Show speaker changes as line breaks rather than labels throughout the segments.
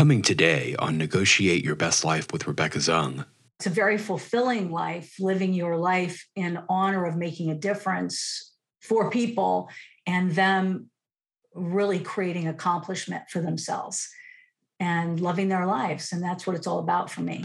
Coming today on Negotiate Your Best Life with Rebecca Zung.
It's a very fulfilling life, living your life in honor of making a difference for people and them really creating accomplishment for themselves and loving their lives. And that's what it's all about for me.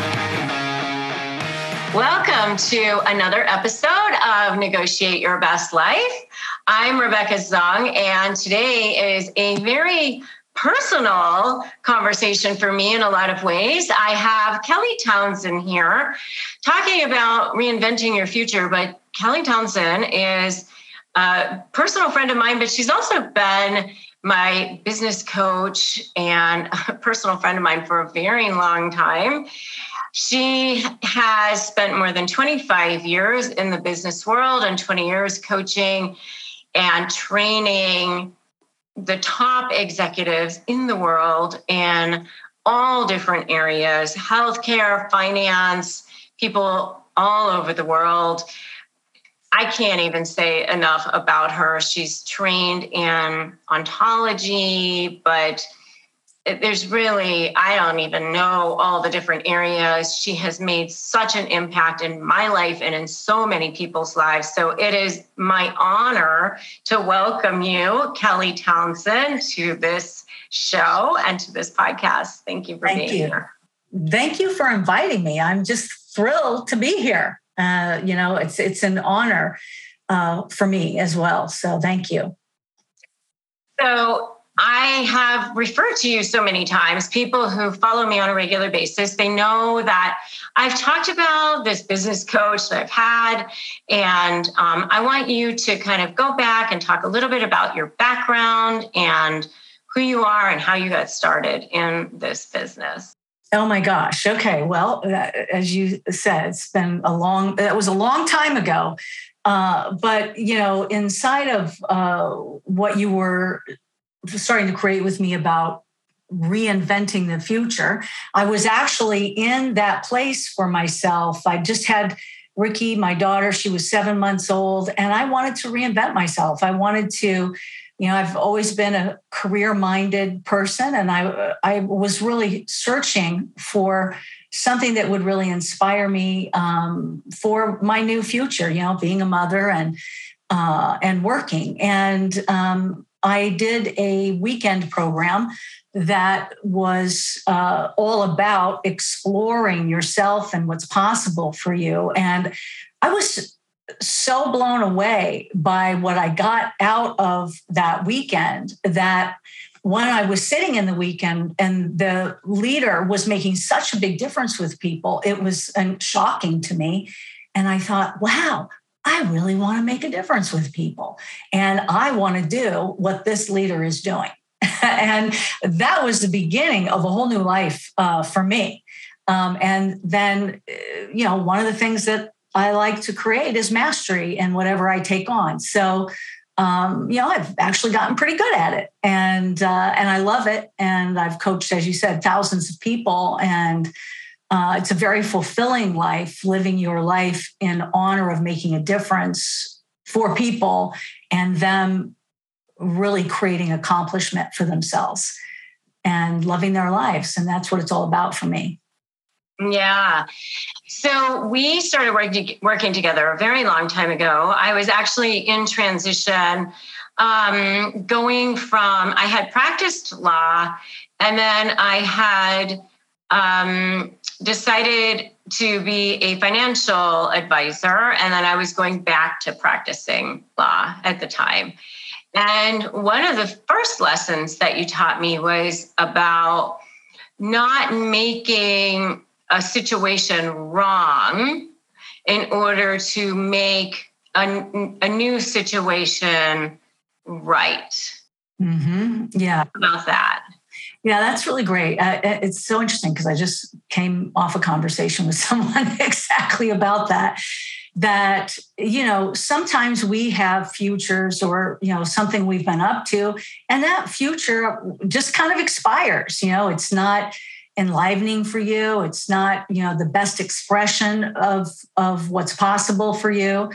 Welcome to another episode of Negotiate Your Best Life. I'm Rebecca Zung, and today is a very personal conversation for me in a lot of ways. I have Kelly Townsend here talking about reinventing your future, but Kelly Townsend is a personal friend of mine, but she's also been my business coach and a personal friend of mine for a very long time. She has spent more than 25 years in the business world and 20 years coaching and training the top executives in the world in all different areas healthcare, finance, people all over the world. I can't even say enough about her. She's trained in ontology, but there's really, I don't even know all the different areas. She has made such an impact in my life and in so many people's lives. So it is my honor to welcome you, Kelly Townsend, to this show and to this podcast. Thank you for
Thank
being
you.
here.
Thank you for inviting me. I'm just thrilled to be here. Uh, you know, it's it's an honor uh, for me as well. So thank you.
So I have referred to you so many times. People who follow me on a regular basis, they know that I've talked about this business coach that I've had. And um, I want you to kind of go back and talk a little bit about your background and who you are and how you got started in this business.
Oh my gosh. Okay. Well, uh, as you said, it's been a long, that was a long time ago. Uh, but, you know, inside of uh, what you were starting to create with me about reinventing the future. I was actually in that place for myself. I just had Ricky, my daughter, she was seven months old, and I wanted to reinvent myself. I wanted to, you know, I've always been a career minded person, and I, I was really searching for something that would really inspire me um, for my new future, you know, being a mother and uh, and working. And um, I did a weekend program that was uh, all about exploring yourself and what's possible for you. And I was so blown away by what I got out of that weekend that when I was sitting in the weekend and the leader was making such a big difference with people, it was shocking to me. And I thought, wow, I really want to make a difference with people. And I want to do what this leader is doing. and that was the beginning of a whole new life uh, for me. Um, and then, uh, you know, one of the things that I like to create is mastery in whatever I take on. So, um, you know, I've actually gotten pretty good at it, and uh, and I love it. And I've coached, as you said, thousands of people, and uh, it's a very fulfilling life, living your life in honor of making a difference for people and them really creating accomplishment for themselves and loving their lives. And that's what it's all about for me.
Yeah. So we started working, working together a very long time ago. I was actually in transition, um, going from, I had practiced law and then I had um, decided to be a financial advisor, and then I was going back to practicing law at the time. And one of the first lessons that you taught me was about not making a situation wrong in order to make a, a new situation right.
Mm-hmm. Yeah.
About that.
Yeah, that's really great. Uh, it's so interesting because I just came off a conversation with someone exactly about that. That, you know, sometimes we have futures or, you know, something we've been up to, and that future just kind of expires. You know, it's not enlivening for you. It's not, you know, the best expression of, of what's possible for you.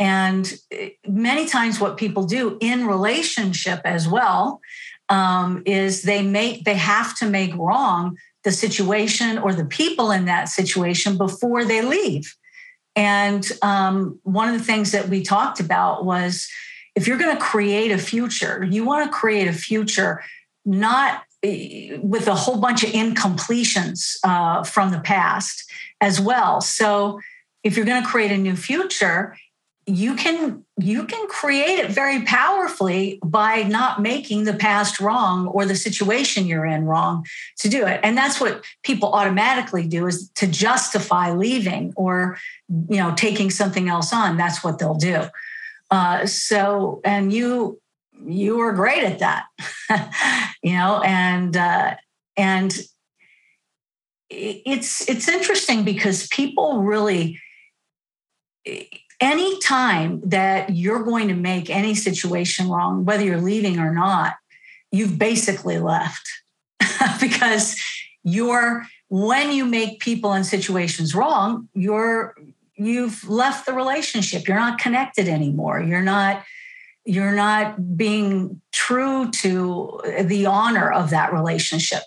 And eh, many times, what people do in relationship as well um, is they make they have to make wrong the situation or the people in that situation before they leave. And um, one of the things that we talked about was if you're going to create a future, you want to create a future not eh, with a whole bunch of incompletions uh, from the past as well. So if you're going to create a new future, you can you can create it very powerfully by not making the past wrong or the situation you're in wrong to do it. And that's what people automatically do is to justify leaving or you know taking something else on. That's what they'll do. Uh, so and you you are great at that you know and uh, and it's it's interesting because people really any time that you're going to make any situation wrong, whether you're leaving or not, you've basically left because you're when you make people and situations wrong, you're you've left the relationship. You're not connected anymore. You're not you're not being true to the honor of that relationship.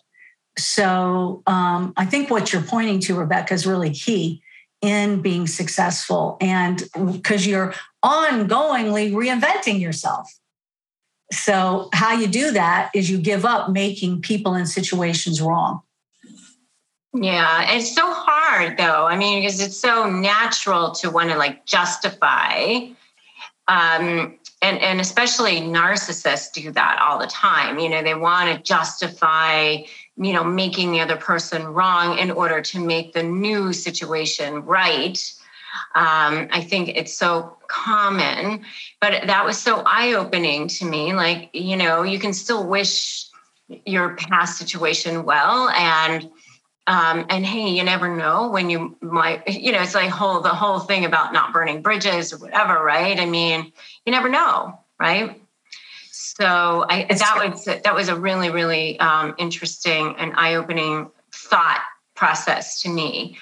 So um, I think what you're pointing to, Rebecca, is really key in being successful and because you're ongoingly reinventing yourself. So, how you do that is you give up making people and situations wrong.
Yeah, it's so hard though. I mean, because it's so natural to want to like justify. Um, and, and especially narcissists do that all the time. You know, they want to justify you know making the other person wrong in order to make the new situation right. Um, i think it's so common but that was so eye-opening to me. Like you know you can still wish your past situation well and um, and hey you never know when you might you know it's like whole the whole thing about not burning bridges or whatever right? I mean you never know right so I, that was that was a really really um, interesting and eye opening thought process to me.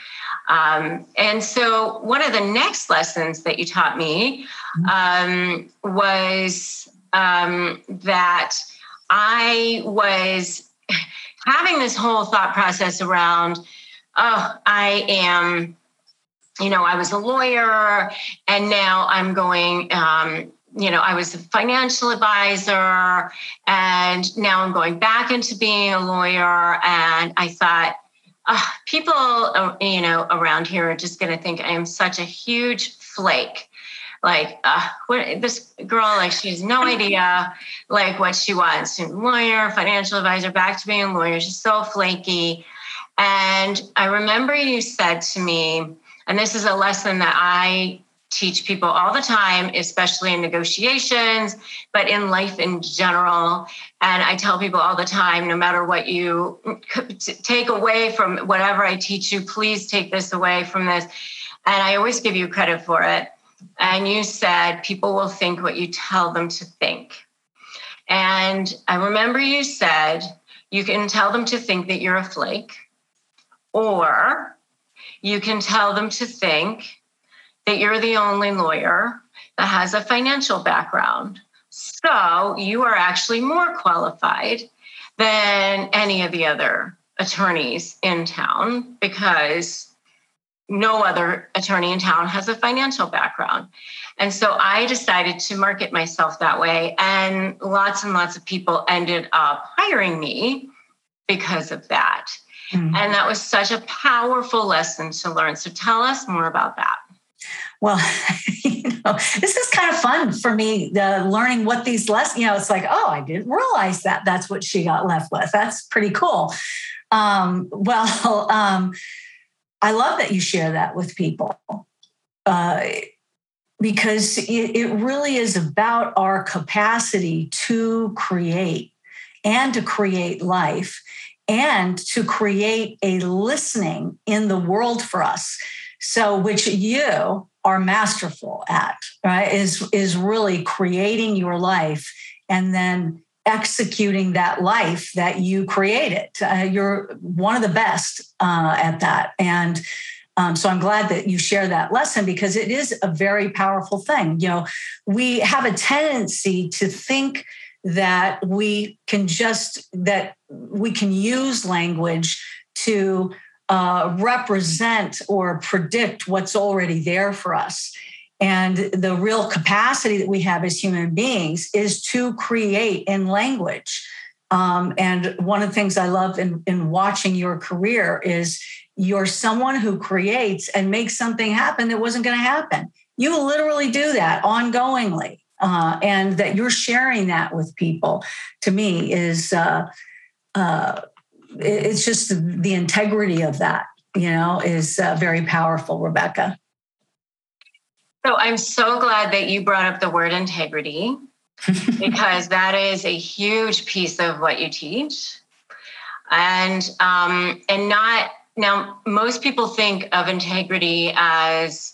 Um, and so one of the next lessons that you taught me mm-hmm. um, was um, that I was having this whole thought process around, oh, I am, you know, I was a lawyer and now I'm going, um, you know, I was a financial advisor and now I'm going back into being a lawyer. And I thought, uh, people, uh, you know, around here are just going to think I am such a huge flake. Like, uh, what, this girl, like, she has no idea, like, what she wants. Lawyer, financial advisor, back to being a lawyer. She's so flaky. And I remember you said to me, and this is a lesson that I teach people all the time, especially in negotiations, but in life in general. And I tell people all the time no matter what you take away from whatever I teach you, please take this away from this. And I always give you credit for it. And you said people will think what you tell them to think. And I remember you said you can tell them to think that you're a flake, or you can tell them to think that you're the only lawyer that has a financial background. So you are actually more qualified than any of the other attorneys in town because no other attorney in town has a financial background. And so I decided to market myself that way. And lots and lots of people ended up hiring me because of that. Mm-hmm. And that was such a powerful lesson to learn. So tell us more about that.
Well, you know, this is kind of fun for me, the learning what these lessons, you know, it's like, oh, I didn't realize that that's what she got left with. That's pretty cool. Um, well, um, I love that you share that with people uh, because it, it really is about our capacity to create and to create life and to create a listening in the world for us. So, which you are masterful at, right? Is is really creating your life and then executing that life that you created. Uh, you're one of the best uh, at that, and um, so I'm glad that you share that lesson because it is a very powerful thing. You know, we have a tendency to think that we can just that we can use language to uh, represent or predict what's already there for us. And the real capacity that we have as human beings is to create in language. Um, and one of the things I love in, in watching your career is you're someone who creates and makes something happen that wasn't going to happen. You literally do that ongoingly. Uh, and that you're sharing that with people to me is uh, uh, it's just the integrity of that you know is uh, very powerful rebecca.
So i'm so glad that you brought up the word integrity because that is a huge piece of what you teach. And um, and not now most people think of integrity as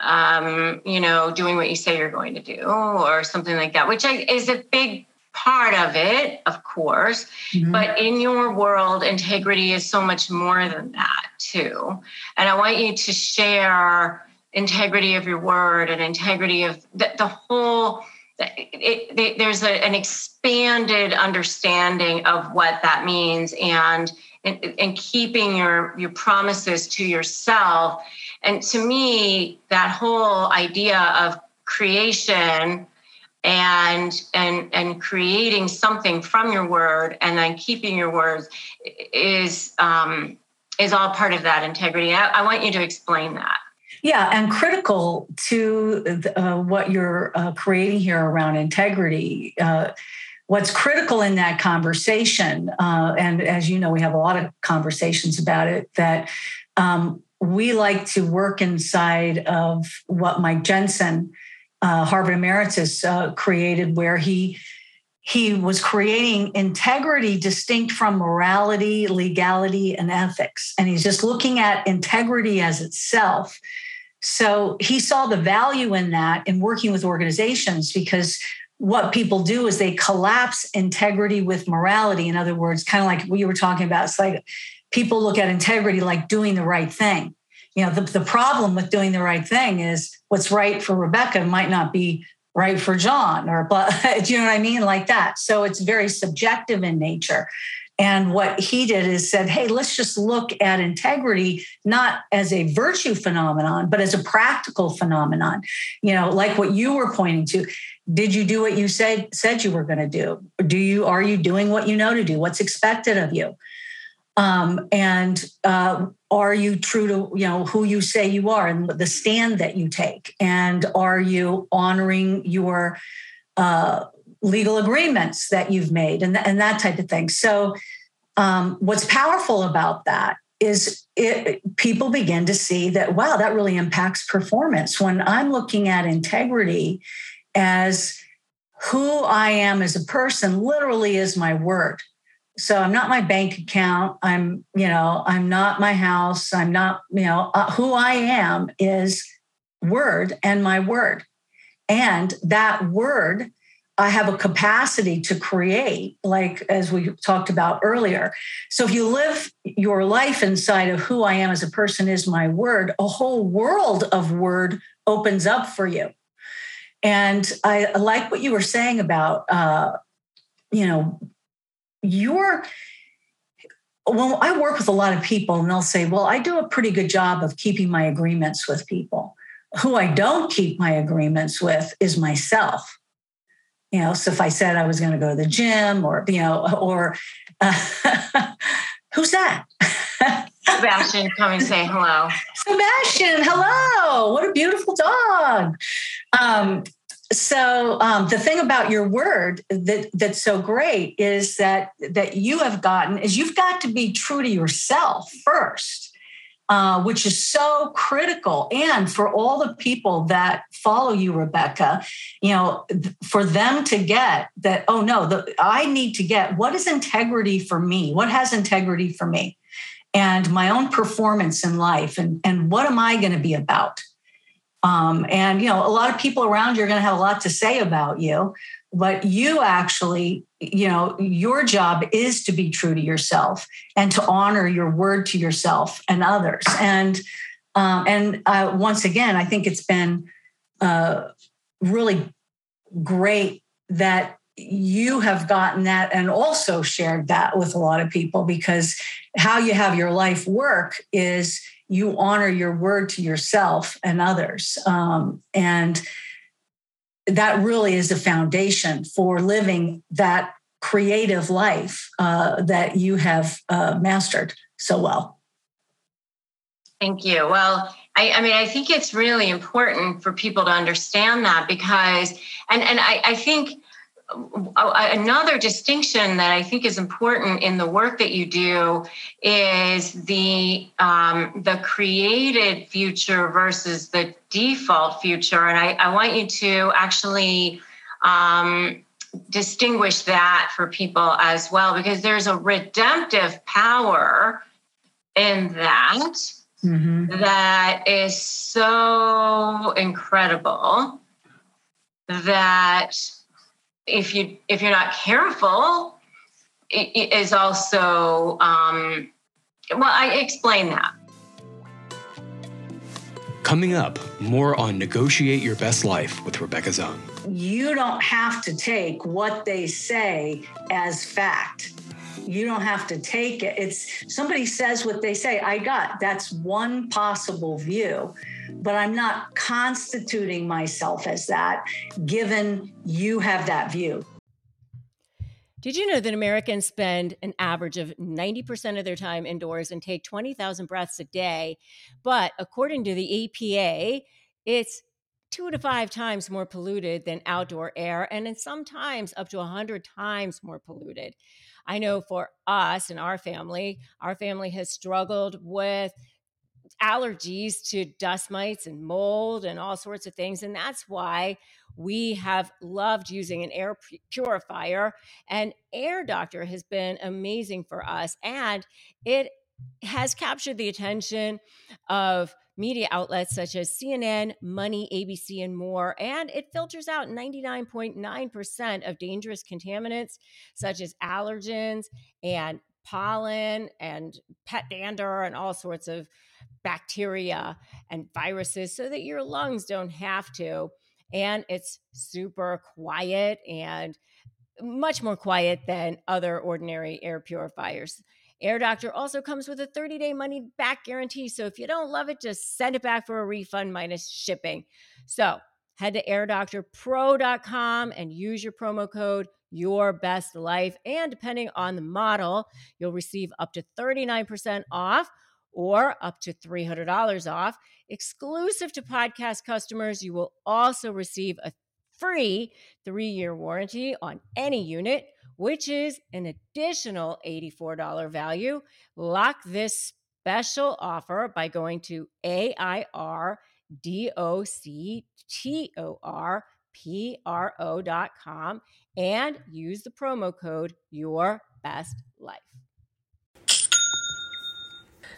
um, you know doing what you say you're going to do or something like that which is a big part of it, of course, mm-hmm. but in your world, integrity is so much more than that, too. And I want you to share integrity of your word and integrity of the, the whole. It, it, there's a, an expanded understanding of what that means and, and and keeping your your promises to yourself and to me that whole idea of creation and and and creating something from your word and then keeping your words is um, is all part of that integrity. I, I want you to explain that.
Yeah, and critical to uh, what you're uh, creating here around integrity. Uh, what's critical in that conversation, uh, and as you know, we have a lot of conversations about it, that um, we like to work inside of what Mike Jensen uh, Harvard Emeritus uh, created, where he he was creating integrity distinct from morality, legality, and ethics, and he's just looking at integrity as itself. So he saw the value in that in working with organizations because what people do is they collapse integrity with morality. In other words, kind of like we were talking about, it's like people look at integrity like doing the right thing you know the, the problem with doing the right thing is what's right for rebecca might not be right for john or but do you know what i mean? Like that. So it's very subjective in nature. And what he did is said hey let's just look at integrity not as a virtue phenomenon but as a practical phenomenon. You know like what you were pointing to. Did you do what you said said you were going to do? Do you are you doing what you know to do? What's expected of you um, and uh, are you true to you know who you say you are and the stand that you take? And are you honoring your uh, legal agreements that you've made and, and that type of thing? So um, what's powerful about that is it, people begin to see that wow that really impacts performance. When i'm looking at integrity as who i am as a person literally is my word so i'm not my bank account. I'm you know i'm not my house. I'm not you know uh, who i am is word and my word. And that word i have a capacity to create like as we talked about earlier. So if you live your life inside of who i am as a person is my word a whole world of word opens up for you. And i like what you were saying about uh, you know you're well, I work with a lot of people and they'll say, Well, I do a pretty good job of keeping my agreements with people. Who I don't keep my agreements with is myself. You know, so if I said I was going to go to the gym or, you know, or uh, who's that?
Sebastian, come and say hello.
Sebastian, hello. What a beautiful dog. Um, so um, the thing about your word that that's so great is that that you have gotten is you've got to be true to yourself first uh, which is so critical. And for all the people that follow you, Rebecca, you know, for them to get that, oh no, the, I need to get what is integrity for me? What has integrity for me? And my own performance in life, and, and what am I going to be about? Um, and you know, a lot of people around you are going to have a lot to say about you, but you actually you know your job is to be true to yourself and to honor your word to yourself and others. And um, and uh, once again i think it's been uh, really great that you have gotten that and also shared that with a lot of people because how you have your life work is you honor your word to yourself and others um, and that really is the foundation for living that creative life uh, that you have uh, mastered so well.
Thank you. Well, I, I, mean, I think it's really important for people to understand that because, and and I, I think another distinction that I think is important in the work that you do is the um, the created future versus the default future, and I, I want you to actually um, distinguish that for people as well because there's a redemptive power in that mm-hmm. that is so incredible that if you if you're not careful, it, it is also um, well. I explain that.
Coming up, more on Negotiate Your Best Life with Rebecca Zung.
You don't have to take what they say as fact. You don't have to take it. It's somebody says what they say. I got that's one possible view but I'm not constituting myself as that, given you have that view.
Did you know that Americans spend an average of 90% of their time indoors and take 20,000 breaths a day? But according to the EPA, it's two to five times more polluted than outdoor air, and in sometimes up to 100 times more polluted. I know for us and our family, our family has struggled with allergies to dust mites and mold and all sorts of things. And that's why we have loved using an air purifier. And Air Doctor has been amazing for us. And it has captured the attention of media outlets such as CNN, Money, ABC, and more. And it filters out 99.9% of dangerous contaminants such as allergens and pollen and pet dander and all sorts of bacteria and viruses so that your lungs don't have to. And it's super quiet and much more quiet than other ordinary air purifiers. Air Doctor also comes with a 30 day money back guarantee. So if you don't love it, just send it back for a refund minus shipping. So head to airdoctorpro.com and use your promo code your best life and depending on the model you'll receive up to 39% off or up to $300 off. Exclusive to podcast customers, you will also receive a free three year warranty on any unit, which is an additional $84 value. Lock this special offer by going to AIRDOCTORPRO.com and use the promo code Your Best Life.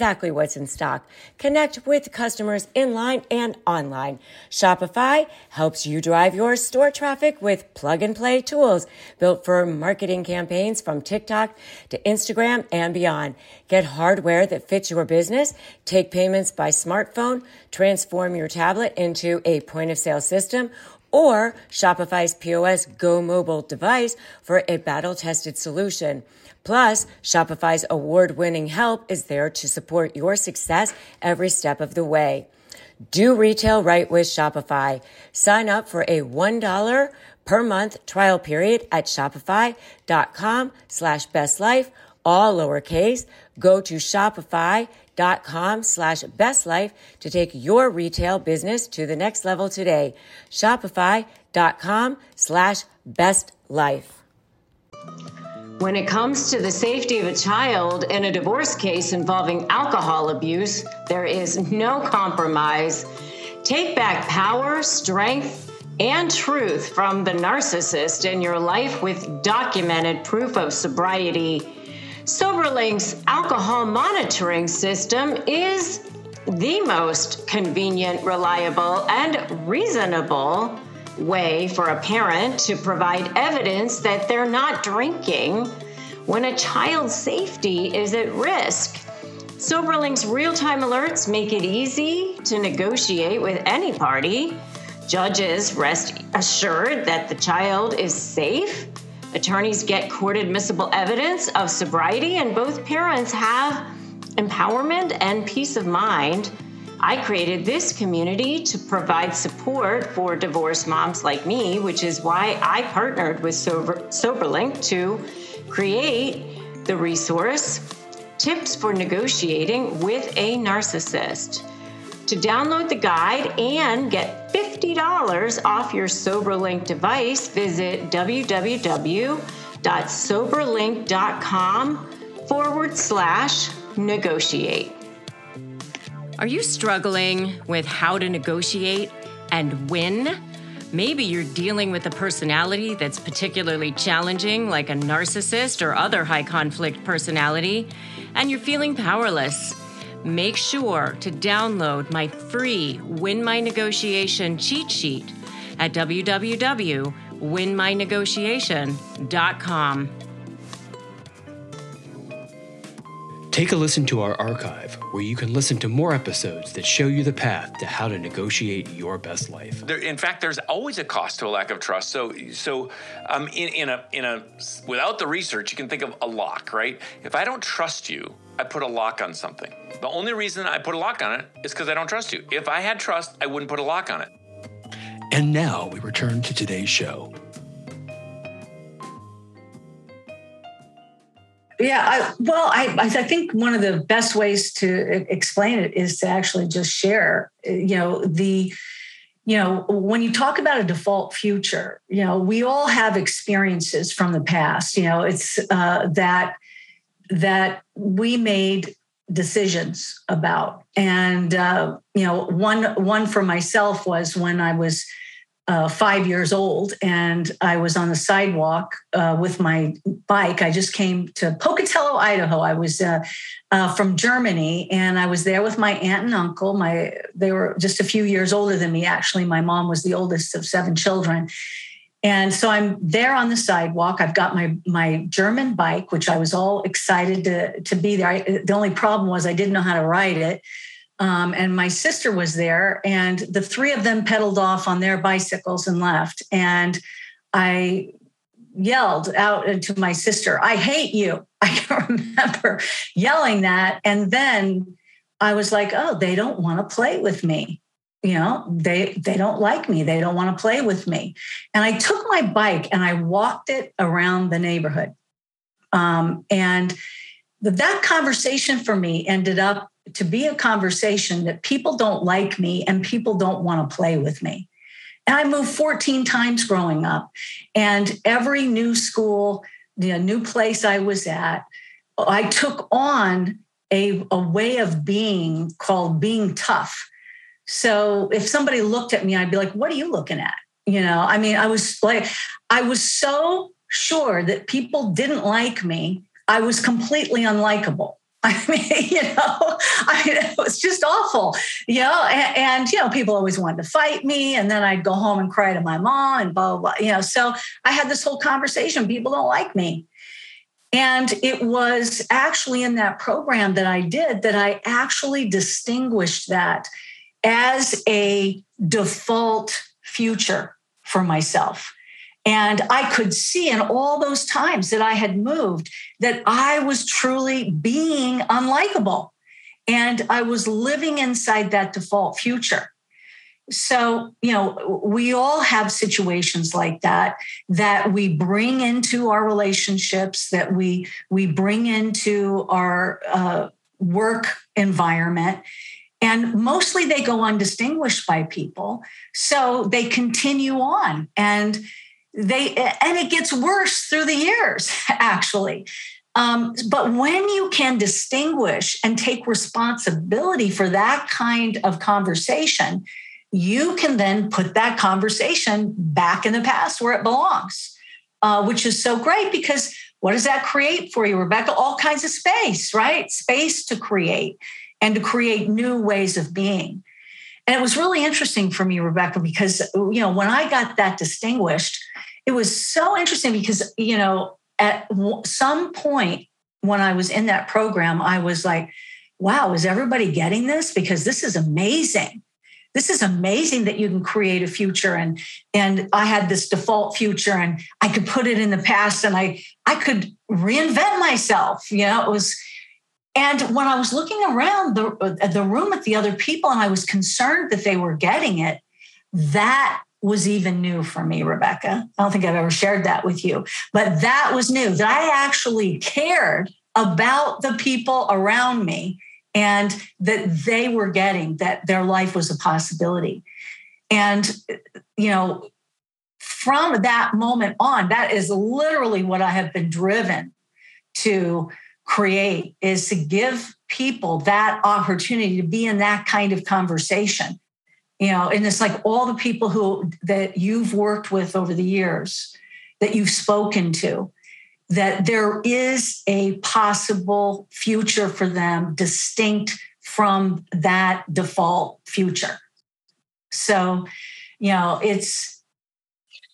what's in stock. Connect with customers in line and online. Shopify helps you drive your store traffic with plug and play tools built for marketing campaigns from TikTok to Instagram and beyond. Get hardware that fits your business Take payments by smartphone, transform your tablet into a point of sale system,
or Shopify's POS Go mobile device for a battle tested solution. Plus, Shopify's award winning help is there to support your success every step of the way. Do retail right with Shopify. Sign up for a $1 per month trial period at shopify.com slash best life, all lowercase. Go to shopify.com slash best life to take your retail business to the next level today. Shopify.com slash best life.
When it comes to the safety of a child in a divorce case involving alcohol abuse, there is no compromise. Take back power, strength, and truth from the narcissist in your life with documented proof of sobriety. SoberLink's alcohol monitoring system is the most convenient, reliable, and reasonable way for a parent to provide evidence that they're not drinking when a child's safety is at risk. SoberLink's real time alerts make it easy to negotiate with any party. Judges rest assured that the child is safe. Attorneys get court admissible evidence of sobriety, and both parents have empowerment and peace of mind. I created this community to provide support for divorced moms like me, which is why I partnered with Sober, SoberLink to create the resource Tips for Negotiating with a Narcissist. To download the guide and get $50 off your SoberLink device, visit www.soberlink.com forward slash negotiate. Are you struggling with how to negotiate and win? Maybe you're dealing with a personality that's particularly challenging, like a narcissist or other high conflict personality, and you're feeling powerless. Make sure to download my free Win My Negotiation cheat sheet at www.winmynegotiation.com.
Take a listen to our archive, where you can listen to more episodes that show you the path to how to negotiate your best life.
There, in fact, there's always a cost to a lack of trust. So, so um, in, in a in a without the research, you can think of a lock, right? If I don't trust you, I put a lock on something. The only reason I put a lock on it is because I don't trust you. If I had trust, I wouldn't put a lock on it.
And now we return to today's show.
Yeah, I, well, I, I think one of the best ways to explain it is to actually just share. You know, the you know when you talk about a default future, you know, we all have experiences from the past. You know, it's uh, that that we made decisions about, and uh, you know, one one for myself was when I was uh, five years old, and I was on the sidewalk uh, with my bike. I just came to Pocatello, Idaho. I was uh, uh, from Germany, and I was there with my aunt and uncle. My they were just a few years older than me. Actually, my mom was the oldest of seven children. And so I'm there on the sidewalk. I've got my my German bike, which I was all excited to to be there. I, the only problem was I didn't know how to ride it. Um, and my sister was there, and the three of them pedaled off on their bicycles and left. And I yelled out to my sister, I hate you. I can remember yelling that. And then I was like, oh, they don't want to play with me. You know, they they don't like me. They don't want to play with me. And I took my bike and I walked it around the neighborhood. Um, and that conversation for me ended up to be a conversation that people don't like me and people don't want to play with me. And I moved 14 times growing up, and every new school, the new place I was at, I took on a, a way of being called being tough. So if somebody looked at me, I'd be like, What are you looking at? You know, I mean, I was like, I was so sure that people didn't like me, I was completely unlikable. I mean, you know, I mean, it was just awful, you know, and, and, you know, people always wanted to fight me. And then I'd go home and cry to my mom and blah, blah, blah, you know. So I had this whole conversation. People don't like me. And it was actually in that program that I did that I actually distinguished that as a default future for myself. And I could see in all those times that I had moved that I was truly being unlikable. And I was living inside that default future. So, you know, we all have situations like that that we bring into our relationships, that we we bring into our uh, work environment, and mostly they go undistinguished by people. So they continue on, and they and it gets worse through the years, actually. Um, but when you can distinguish and take responsibility for that kind of conversation, you can then put that conversation back in the past where it belongs, uh, which is so great because what does that create for you, Rebecca? All kinds of space, right? Space to create and to create new ways of being. And it was really interesting for me, Rebecca, because you know when I got that distinguished, it was so interesting because you know at some point when I was in that program, I was like, "Wow, is everybody getting this? Because this is amazing." this is amazing that you can create a future and and i had this default future and i could put it in the past and i i could reinvent myself you know it was and when i was looking around the the room at the other people and i was concerned that they were getting it that was even new for me rebecca i don't think i've ever shared that with you but that was new that i actually cared about the people around me and that they were getting that their life was a possibility. And, you know, from that moment on, that is literally what I have been driven to create is to give people that opportunity to be in that kind of conversation. You know, and it's like all the people who that you've worked with over the years that you've spoken to, that there is a possible future for them distinct from that default future. So, you know, it's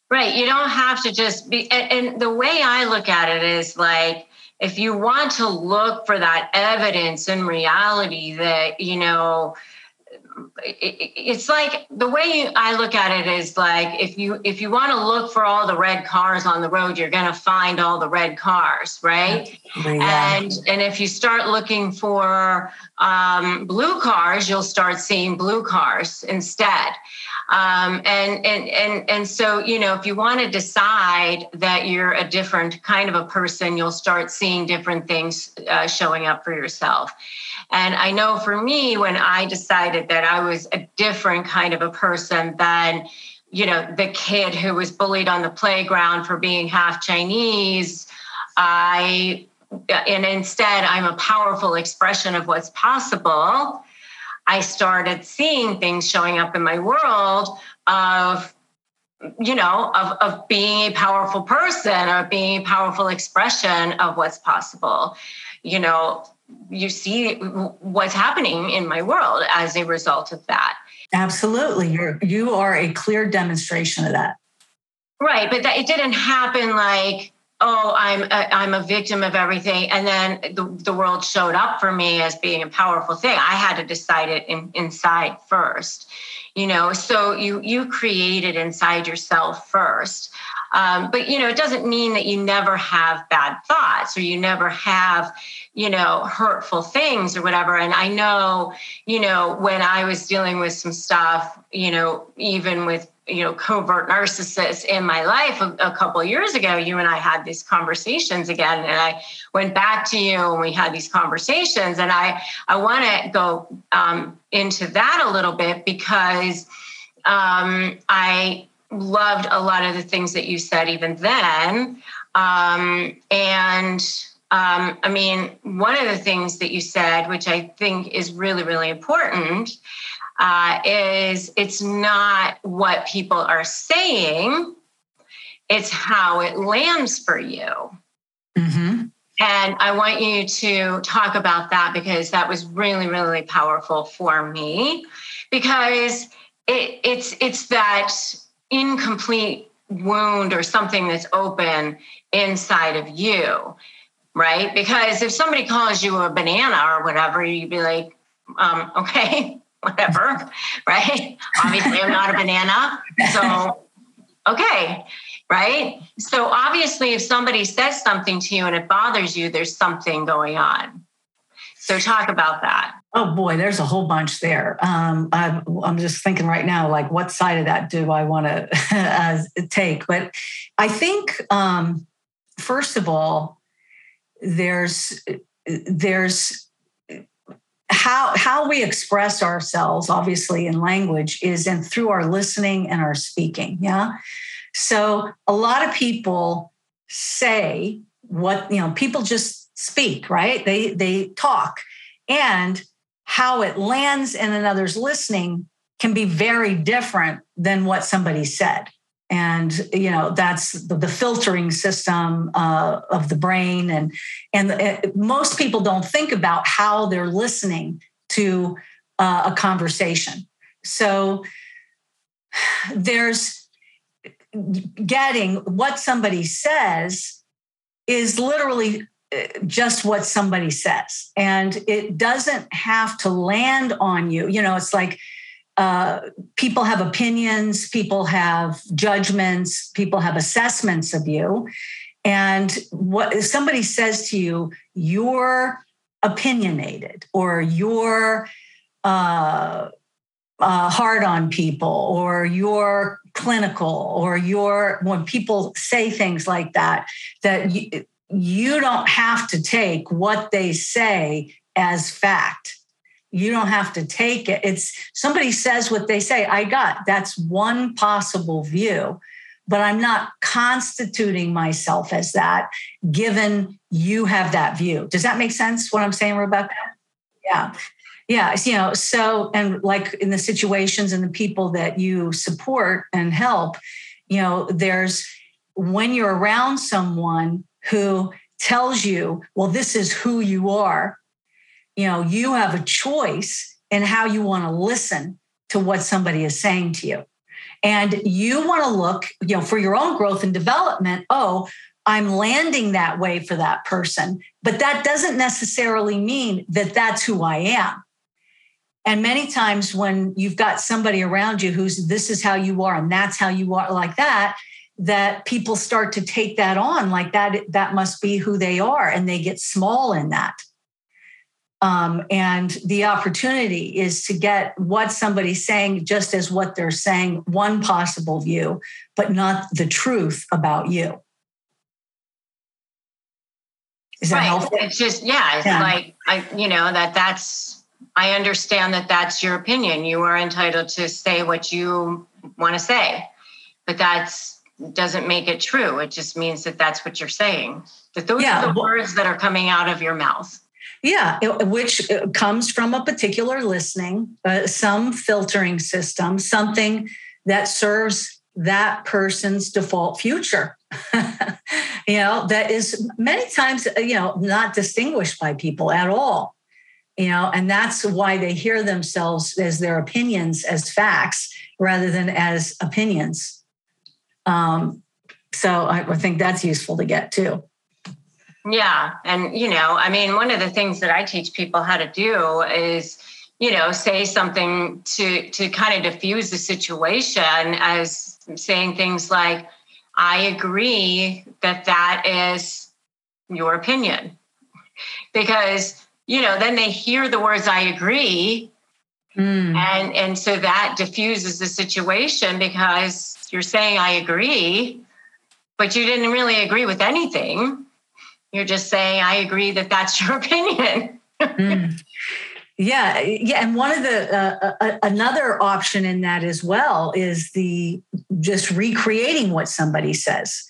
right. You don't have to just be, and, and the way I look at it is like, if you want to look for that evidence in reality that, you know, it's like the way I look at it is like if you if you want to look for all the red cars on the road, you're going to find all the red cars, right? Yeah. And and if you start looking for um, blue cars, you'll start seeing blue cars instead. Um, and and and and so you know if you want to decide that you're a different kind of a person, you'll start seeing different things uh, showing up for yourself. And I know for me, when I decided that I was a different kind of a person than, you know, the kid who was bullied on the playground for being half Chinese, I, and instead I'm a powerful expression of what's possible. I started seeing things showing up in my world of you know of, of being a powerful person or being a powerful expression of what's possible. You know you see what's happening in my world as a result of that.
Absolutely. You're you are a clear demonstration of that.
Right but that, it didn't happen like oh i'm a, i'm a victim of everything. And then the, the world showed up for me as being a powerful thing. I had to decide it in, inside first you know? So you you create it inside yourself first. Um, but you know it doesn't mean that you never have bad thoughts or you never have you know hurtful things or whatever. And i know you know when i was dealing with some stuff you know even with you know covert narcissists in my life a, a couple years ago you and i had these conversations again and i went back to you and we had these conversations and i i want to go um, into that a little bit because um, i loved a lot of the things that you said even then um, and um, I mean, one of the things that you said, which I think is really, really important, uh, is it's not what people are saying, it's how it lands for you. Mm-hmm. And I want you to talk about that because that was really, really powerful for me because it, it's it's that incomplete wound or something that's open inside of you right? Because if somebody calls you a banana or whatever, you'd be like, um, okay, whatever, right? Obviously, I'm not a banana. So, okay, right? So obviously, if somebody says something to you and it bothers you, there's something going on. So talk about that.
Oh boy, there's a whole bunch there. Um, I'm, I'm just thinking right now, like, what side of that do I want to uh, take? But I think, um, first of all, there's there's how how we express ourselves obviously in language is in through our listening and our speaking yeah? So a lot of people say what you know people just speak right? They they talk. And how it lands in another's listening can be very different than what somebody said and you know that's the, the filtering system uh, of the brain. And and uh, most people don't think about how they're listening to uh, a conversation. So there's getting what somebody says is literally uh, just what somebody says. And it doesn't have to land on you. You know it's like uh, people have opinions, people have judgments, people have assessments of you. And what if somebody says to you, you're opinionated or you're uh, uh, hard on people or you're clinical or you're when people say things like that, that you, you don't have to take what they say as fact you don't have to take it. It's somebody says what they say. I got that's one possible view, but I'm not constituting myself as that given you have that view. Does that make sense what I'm saying, Rebecca? Yeah. Yeah. You know, so, and like in the situations and the people that you support and help, you know, there's when you're around someone who tells you, well, this is who you are you know you have a choice in how you want to listen to what somebody is saying to you. And you want to look you know for your own growth and development oh i'm landing that way for that person. But that doesn't necessarily mean that that's who i am. And many times when you've got somebody around you who's this is how you are and that's how you are like that that people start to take that on like that that must be who they are and they get small in that um, and the opportunity is to get what somebody's saying just as what they're saying, one possible view, but not the truth about you.
Is that right. helpful? It's just, yeah, it's yeah. like, I, you know, that that's, I understand that that's your opinion. You are entitled to say what you want to say, but that's doesn't make it true. It just means that that's what you're saying. That those yeah. are the words that are coming out of your mouth.
Yeah, which uh, comes from a particular listening, uh, some filtering system, something that serves that person's default future. you know, that is many times, uh, you know, not distinguished by people at all. You know, and that's why they hear themselves as their opinions as facts rather than as opinions. Um, so I, I think that's useful to get too.
Yeah. And, you know, I mean, one of the things that I teach people how to do is, you know, say something to to kind of diffuse the situation as saying things like, I agree that that is your opinion. Because, you know, then they hear the words I agree. Mm. And and so that diffuses the situation because you're saying I agree, but you didn't really agree with anything you're just saying, I agree that that's your opinion. mm.
Yeah, yeah, and one of the uh, uh, another option in that as well is the just recreating what somebody says,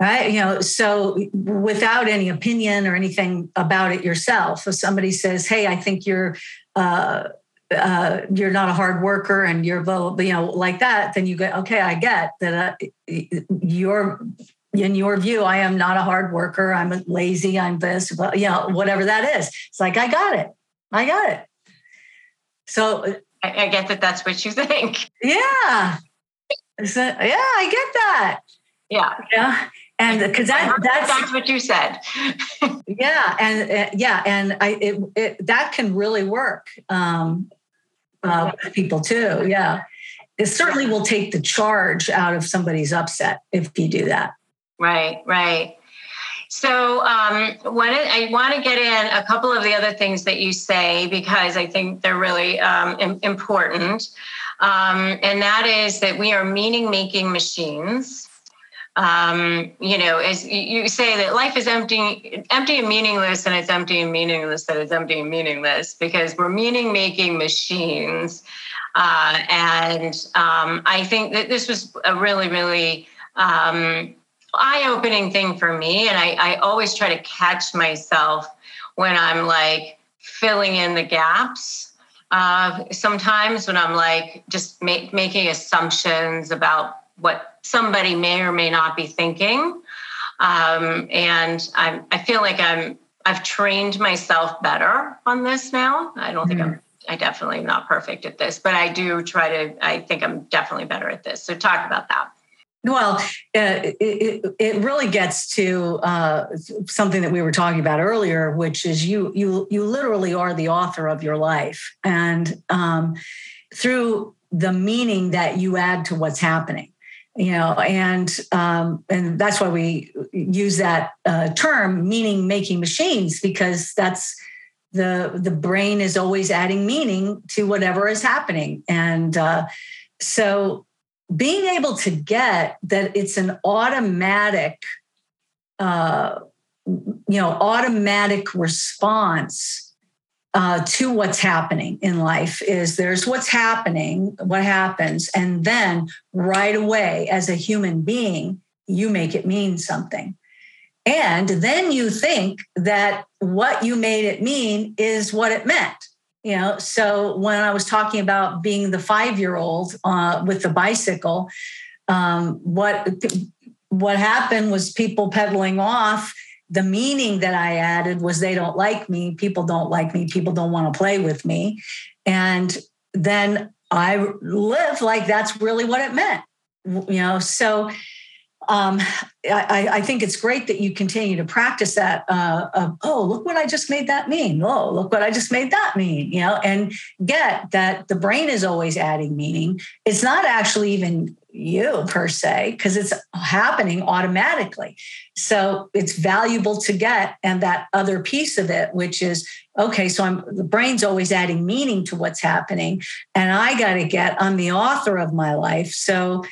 right? You know, so without any opinion or anything about it yourself, if somebody says, "Hey, I think you're." Uh, uh, you're not a hard worker and you're you know like that then you go okay i get that uh, you're in your view, I am not a hard worker. I'm lazy. I'm this, but you know, whatever that is. It's like, I got it. I got it. So
I, I get that that's what you think.
Yeah. So, yeah, I get that.
Yeah.
Yeah. And because that, that's,
that's what you said.
yeah. And uh, yeah. And I, it, it, that can really work um, uh, with people too. Yeah. it certainly will take the charge out of somebody's upset if you do that.
Right, right. So, um, when it, I want to get in a couple of the other things that you say because I think they're really um, important. Um, and that is that we are meaning making machines. Um, you know, as you say that life is empty, empty and meaningless, and it's empty and meaningless, that it's empty and meaningless because we're meaning making machines. Uh, and um, I think that this was a really, really um, eye-opening thing for me and I, I always try to catch myself when i'm like filling in the gaps uh, sometimes when i'm like just make, making assumptions about what somebody may or may not be thinking um, and I'm, i feel like i'm i've trained myself better on this now i don't think i'm I definitely am not perfect at this, but I do try to. I think I'm definitely better at this. So talk about that.
Well, uh, it, it, really gets to uh, something that we were talking about earlier, which is you you you literally are the author of your life, and um, through the meaning that you add to what's happening, you know, and um, and that's why we use that uh, term, meaning making machines, because that's the the brain is always adding meaning to whatever is happening, and uh, so being able to get that it's an automatic uh, you know automatic response uh, to what's happening in life is there's what's happening what happens and then right away as a human being you make it mean something. And then you think that what you made it mean is what it meant you know so when i was talking about being the five year old uh, with the bicycle um, what what happened was people pedaling off the meaning that i added was they don't like me people don't like me people don't want to play with me. And then i live like that's really what it meant you know so um, I, I, think it's great that you continue to practice that. Uh, of, oh, look what I just made that mean. Oh, look what I just made that mean. You know, and get that the brain is always adding meaning. It's not actually even you per se because it's happening automatically. So it's valuable to get, and that other piece of it, which is okay. So I'm the brain's always adding meaning to what's happening, and I got to get. I'm the author of my life, so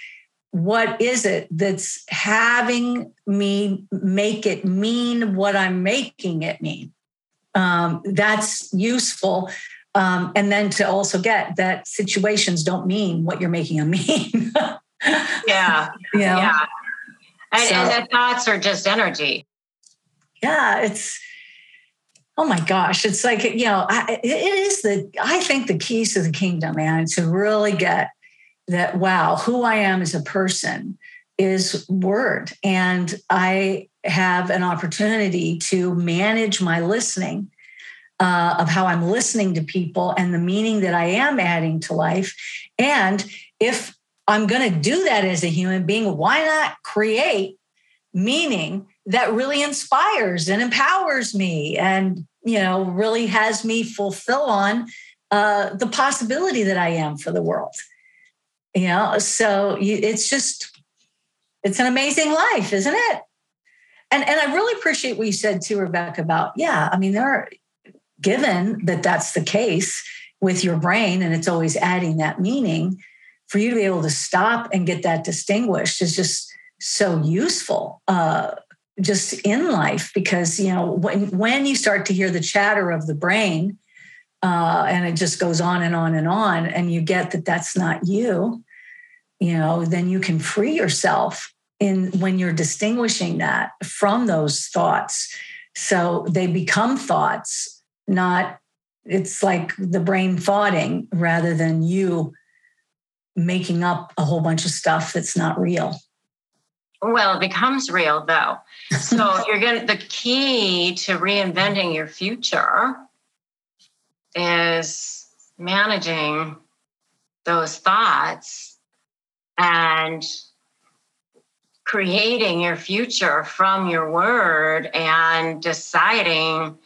what is it that's having me make it mean what I'm making it mean? Um, that's useful. Um, and then to also get that situations don't mean what you're making them mean.
yeah. You know? Yeah. And, so, and the thoughts are just energy.
Yeah. It's, oh my gosh. It's like, you know, I, it is the, I think the keys to the kingdom, man, to really get that wow, who I am as a person is word. And I have an opportunity to manage my listening uh, of how I'm listening to people and the meaning that I am adding to life. And if I'm going to do that as a human being, why not create meaning that really inspires and empowers me and, you know, really has me fulfill on uh, the possibility that I am for the world? You know so you, it's just it's an amazing life isn't it? And and i really appreciate what you said too rebecca about yeah i mean there are given that that's the case with your brain and it's always adding that meaning for you to be able to stop and get that distinguished is just so useful uh, just in life because you know when when you start to hear the chatter of the brain uh, and it just goes on and on and on and you get that that's not you you know then you can free yourself in when you're distinguishing that from those thoughts. So they become thoughts not it's like the brain thoughting rather than you making up a whole bunch of stuff that's not real.
Well it becomes real though. So you're going to the key to reinventing your future is managing those thoughts and creating your future from your word and deciding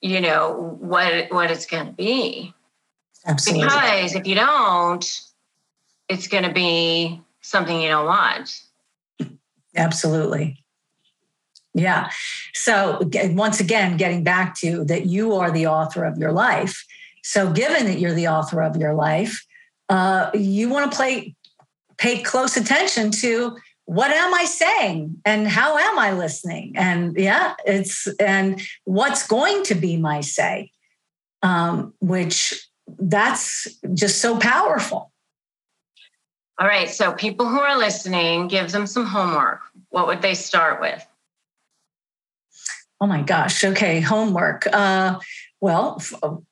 you know what what it's going to be
Absolutely.
because if you don't it's going to be something you don't want.
Absolutely. Yeah. So, once again, getting back to that, you are the author of your life. So, given that you're the author of your life, uh, you want to play, pay close attention to what am I saying and how am I listening? And yeah, it's and what's going to be my say, um, which that's just so powerful.
All right. So, people who are listening, give them some homework. What would they start with?
Oh my gosh. Okay. Homework. Uh, well, oh,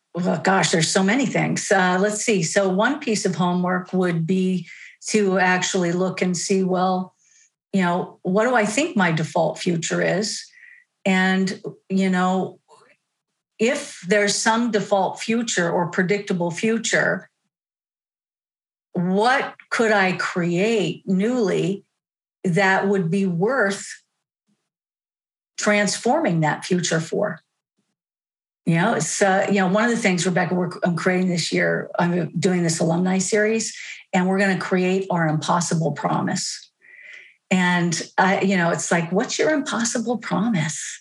gosh, there's so many things. Uh, let's see. So, one piece of homework would be to actually look and see, well, you know, what do I think my default future is? And, you know, if there's some default future or predictable future, what could I create newly that would be worth transforming that future for? You know, it's you know one of the things Rebecca we're, I'm creating this year. I'm doing this alumni series, and we're going to create our impossible promise. And you know, it's like, what's your impossible promise?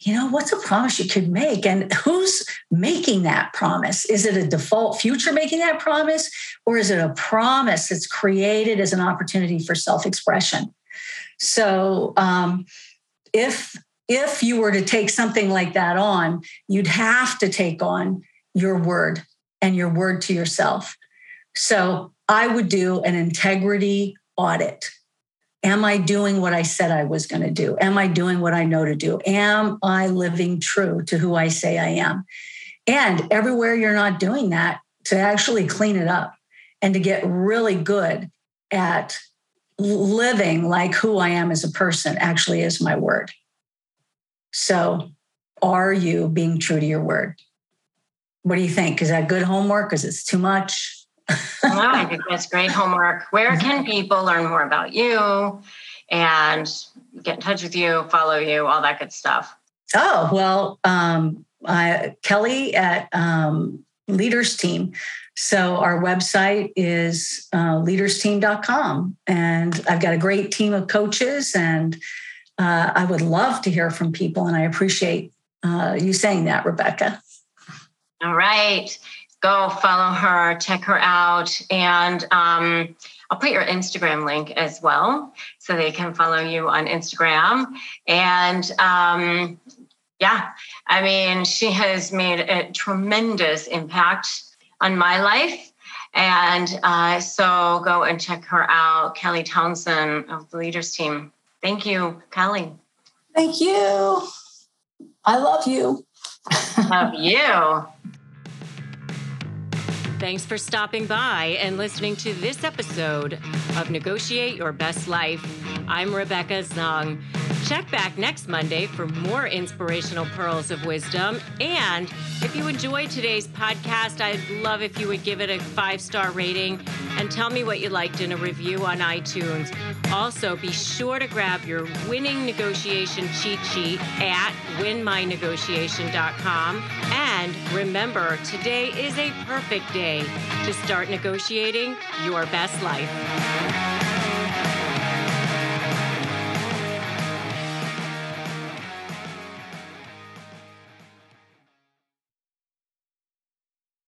you know, what's a promise you could make? And who's making that promise? Is it a default future making that promise? Or is it a promise that's created as an opportunity for self expression? So, um, if if you were to take something like that on, you'd have to take on your word and your word to yourself. So I would do an integrity audit Am I doing what I said I was going to do? Am I doing what I know to do? Am I living true to who I say I am? And everywhere you're not doing that, to actually clean it up and to get really good at living like who I am as a person actually is my word. So, are you being true to your word? What do you think? Is that good homework? Is it too much?
no, I think that's great homework. Where can people learn more about you and get in touch with you, follow you, all that good stuff?
Oh, well, um, I, Kelly at um, Leaders Team. So our website is uh, leadersteam.com. And I've got a great team of coaches, and uh, I would love to hear from people. And I appreciate uh, you saying that, Rebecca.
All right go follow her, check her out. And um, I'll put your Instagram link as well so they can follow you on Instagram. And um, yeah, I mean, she has made a tremendous impact on my life. And uh, so go and check her out, Kelly Townsend of the Leaders Team. Thank you, Kelly.
Thank you. I love you.
love you.
Thanks for stopping by and listening to this episode of Negotiate Your Best Life. I'm Rebecca Zung. Check back next Monday for more inspirational pearls of wisdom. And if you enjoyed today's podcast, I'd love if you would give it a five star rating and tell me what you liked in a review on iTunes. Also, be sure to grab your winning negotiation cheat sheet at winmynegotiation.com. And remember, today is a perfect day to start negotiating your best life.